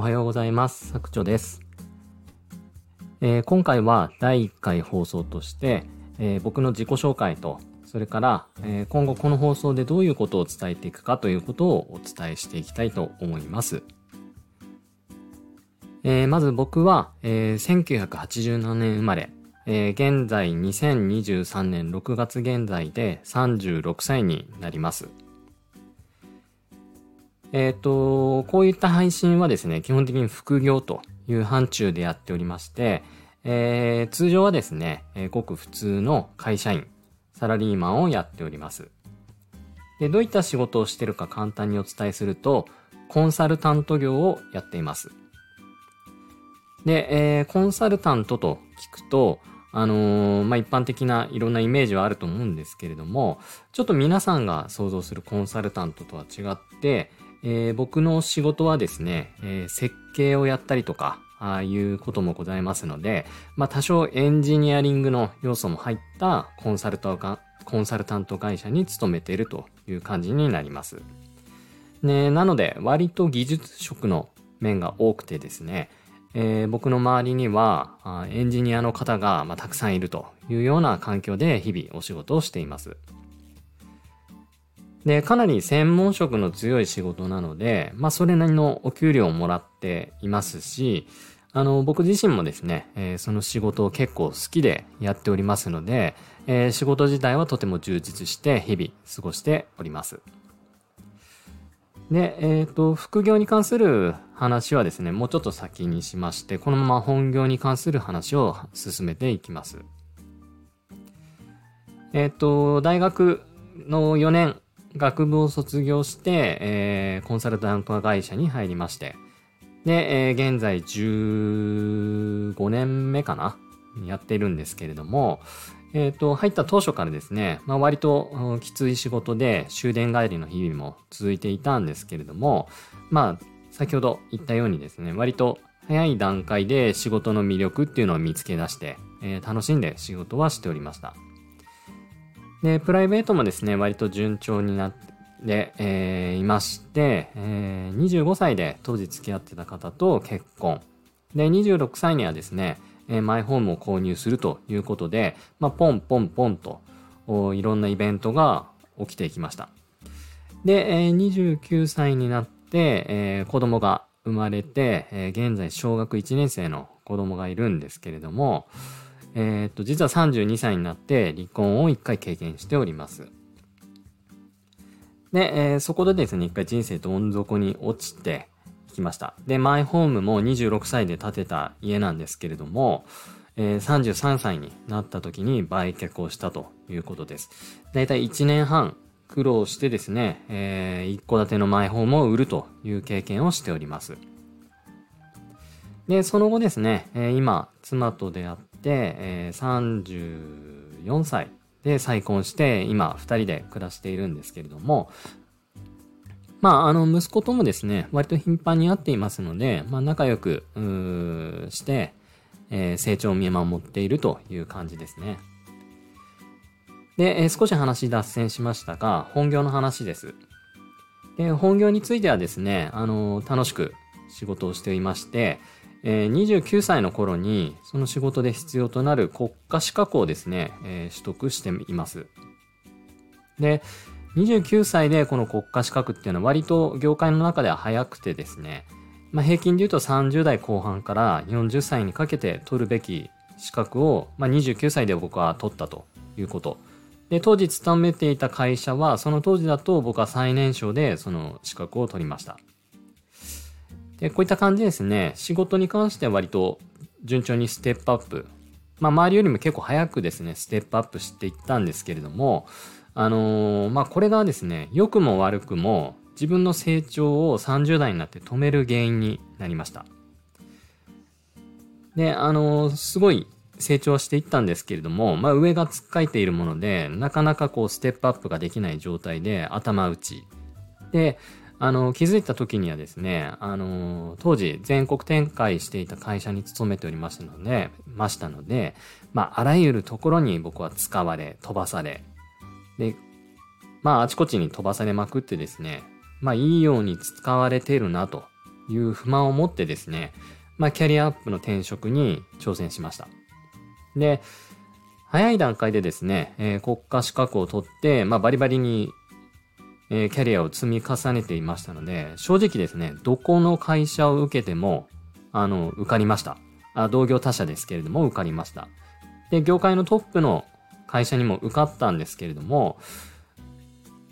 おはようございます。作長です。えー、今回は第1回放送として、えー、僕の自己紹介と、それから、えー、今後この放送でどういうことを伝えていくかということをお伝えしていきたいと思います。えまず僕は、え1987年生まれ、え現在2023年6月現在で36歳になります。えっ、ー、と、こういった配信はですね、基本的に副業という範疇でやっておりまして、えー、通常はですね、えー、ごく普通の会社員、サラリーマンをやっております。で、どういった仕事をしてるか簡単にお伝えすると、コンサルタント業をやっています。で、えー、コンサルタントと聞くと、あのー、まあ、一般的ないろんなイメージはあると思うんですけれども、ちょっと皆さんが想像するコンサルタントとは違って、えー、僕の仕事はですね、えー、設計をやったりとか、ああいうこともございますので、まあ多少エンジニアリングの要素も入ったコンサルタンサルタント会社に勤めているという感じになります。ね、なので割と技術職の面が多くてですね、えー、僕の周りにはエンジニアの方が、まあ、たくさんいるというような環境で日々お仕事をしています。で、かなり専門職の強い仕事なので、まあそれなりのお給料をもらっていますし、あの、僕自身もですね、えー、その仕事を結構好きでやっておりますので、えー、仕事自体はとても充実して日々過ごしております。で、えっ、ー、と、副業に関する話はですね、もうちょっと先にしまして、このまま本業に関する話を進めていきます。えっ、と、大学の4年学部を卒業して、えー、コンサルタント会社に入りまして、で、えー、現在15年目かな？やってるんですけれども、えっ、ー、と、入った当初からですね、まあ、割ときつい仕事で終電帰りの日々も続いていたんですけれども、まあ、先ほど言ったようにですね、割と早い段階で仕事の魅力っていうのを見つけ出して、えー、楽しんで仕事はしておりました。で、プライベートもですね、割と順調になって、えー、いまして、えー、25歳で当時付き合ってた方と結婚。で、26歳にはですね、えー、マイホームを購入するということで、まあ、ポンポンポンと、いろんなイベントが起きていきました。で、えー、29歳になって、えー、子供が生まれて、えー、現在小学1年生の子供がいるんですけれども、えー、っと、実は32歳になって離婚を1回経験しております。で、えー、そこでですね、一回人生どん底に落ちてきました。で、マイホームも26歳で建てた家なんですけれども、えー、33歳になった時に売却をしたということです。だいたい1年半苦労してですね、えー、一戸建てのマイホームを売るという経験をしております。で、その後ですね、えー、今、妻と出会っ、えー、34歳で再婚して今2人で暮らしているんですけれどもまあ、あの、息子ともですね、割と頻繁に会っていますので、まあ、仲良く、して、えー、成長を見守っているという感じですね。で、えー、少し話脱線しましたが、本業の話です。で、本業についてはですね、あの、楽しく仕事をしていまして、えー、29歳の頃にその仕事で必要となる国家資格をですね、えー、取得しています。で、29歳でこの国家資格っていうのは割と業界の中では早くてですね、まあ、平均で言うと30代後半から40歳にかけて取るべき資格を、まあ、29歳で僕は取ったということ。で、当時勤めていた会社は、その当時だと僕は最年少でその資格を取りました。で、こういった感じですね、仕事に関しては割と順調にステップアップ。まあ、周りよりも結構早くですね、ステップアップしていったんですけれども、あのー、まあ、これがですね、良くも悪くも自分の成長を30代になって止める原因になりました。で、あのー、すごい成長していったんですけれども、まあ、上がつっかいているもので、なかなかこうステップアップができない状態で頭打ち。で、あの、気づいた時にはですね、あの、当時全国展開していた会社に勤めておりましたので、ましたので、まあ、あらゆるところに僕は使われ、飛ばされ、で、まあ、あちこちに飛ばされまくってですね、まあ、いいように使われてるなという不満を持ってですね、まあ、キャリアアップの転職に挑戦しました。で、早い段階でですね、えー、国家資格を取って、まあ、バリバリに、えー、キャリアを積み重ねていましたので、正直ですね、どこの会社を受けても、あの、受かりました。あ同業他社ですけれども、受かりました。で、業界のトップの会社にも受かったんですけれども、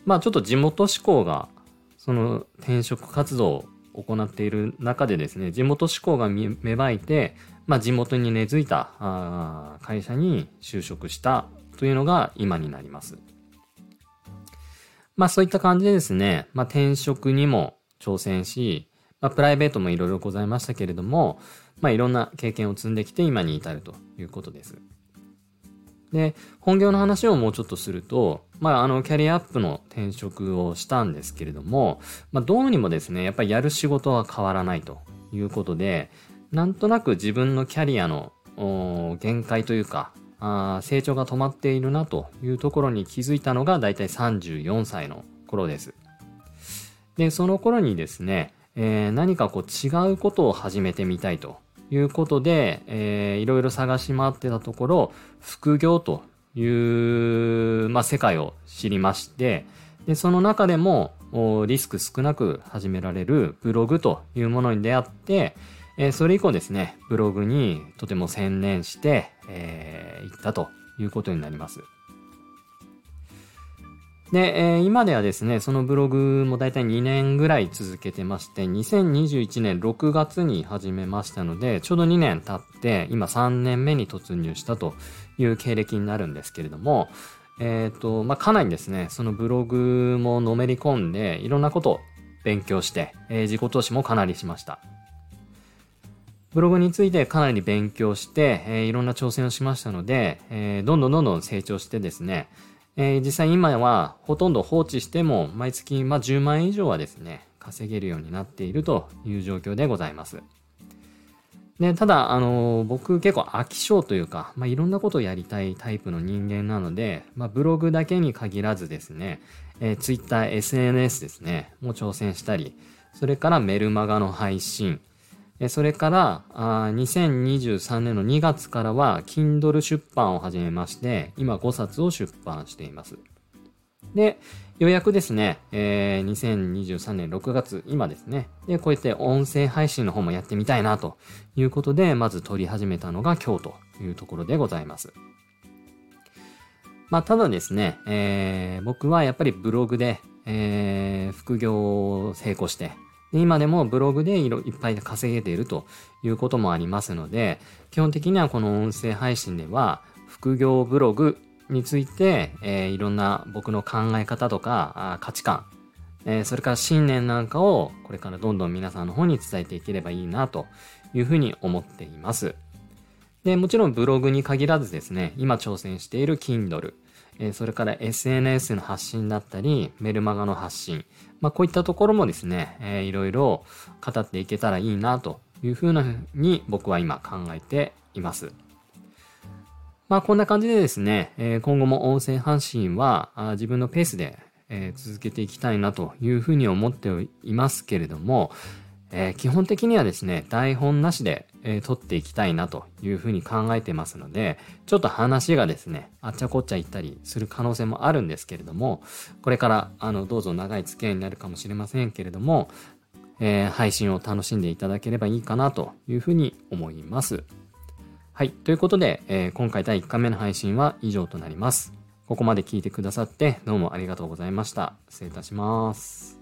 まあちょっと地元志向が、その転職活動を行っている中でですね、地元志向が芽生えて、まあ地元に根付いたあ会社に就職したというのが今になります。まあそういった感じでですね、まあ転職にも挑戦し、まあプライベートもいろいろございましたけれども、まあいろんな経験を積んできて今に至るということです。で、本業の話をもうちょっとすると、まあ、あの、キャリアアップの転職をしたんですけれども、まあ、どうにもですね、やっぱりやる仕事は変わらないということで、なんとなく自分のキャリアの限界というか、あ成長が止まっているなというところに気づいたのが大体34歳の頃です。で、その頃にですね、えー、何かこう違うことを始めてみたいということで、えー、いろいろ探し回ってたところ、副業という、まあ、世界を知りまして、で、その中でも、リスク少なく始められるブログというものに出会って、えー、それ以降ですね、ブログにとても専念して、えー、ったということになります。で、えー、今ではですね、そのブログもだいたい2年ぐらい続けてまして、2021年6月に始めましたので、ちょうど2年経って、今3年目に突入したという経歴になるんですけれども、えっ、ー、と、まあ、かなりですね、そのブログものめり込んで、いろんなことを勉強して、えー、自己投資もかなりしました。ブログについてかなり勉強して、えー、いろんな挑戦をしましたので、えー、どんどんどんどん成長してですね、えー、実際今はほとんど放置しても毎月、まあ、10万円以上はですね、稼げるようになっているという状況でございます。で、ただ、あの、僕結構飽き性というか、まあ、いろんなことをやりたいタイプの人間なので、まあ、ブログだけに限らずですね、えー、Twitter、SNS ですね、も挑戦したり、それからメルマガの配信、それから、2023年の2月からは、Kindle 出版を始めまして、今5冊を出版しています。で、ようやくですね、えー、2023年6月、今ですね。で、こうやって音声配信の方もやってみたいなということで、まず取り始めたのが今日というところでございます。まあ、ただですね、えー、僕はやっぱりブログで、えー、副業を成功して、今でもブログでいろいっぱい稼げているということもありますので、基本的にはこの音声配信では、副業ブログについて、えー、いろんな僕の考え方とか価値観、えー、それから信念なんかをこれからどんどん皆さんの方に伝えていければいいなというふうに思っています。で、もちろんブログに限らずですね、今挑戦している Kindle、えー、それから SNS の発信だったり、メルマガの発信、まあ、こういったところもですね、えー、いろいろ語っていけたらいいなというふうなに僕は今考えています。まあこんな感じでですね、え、今後も音声配信は自分のペースで、え、続けていきたいなというふうに思っていますけれども、えー、基本的にはですね、台本なしで、えー、撮っていきたいなというふうに考えてますので、ちょっと話がですね、あっちゃこっちゃ言ったりする可能性もあるんですけれども、これから、あの、どうぞ長い付き合いになるかもしれませんけれども、えー、配信を楽しんでいただければいいかなというふうに思います。はい。ということで、えー、今回第1回目の配信は以上となります。ここまで聞いてくださってどうもありがとうございました。失礼いたします。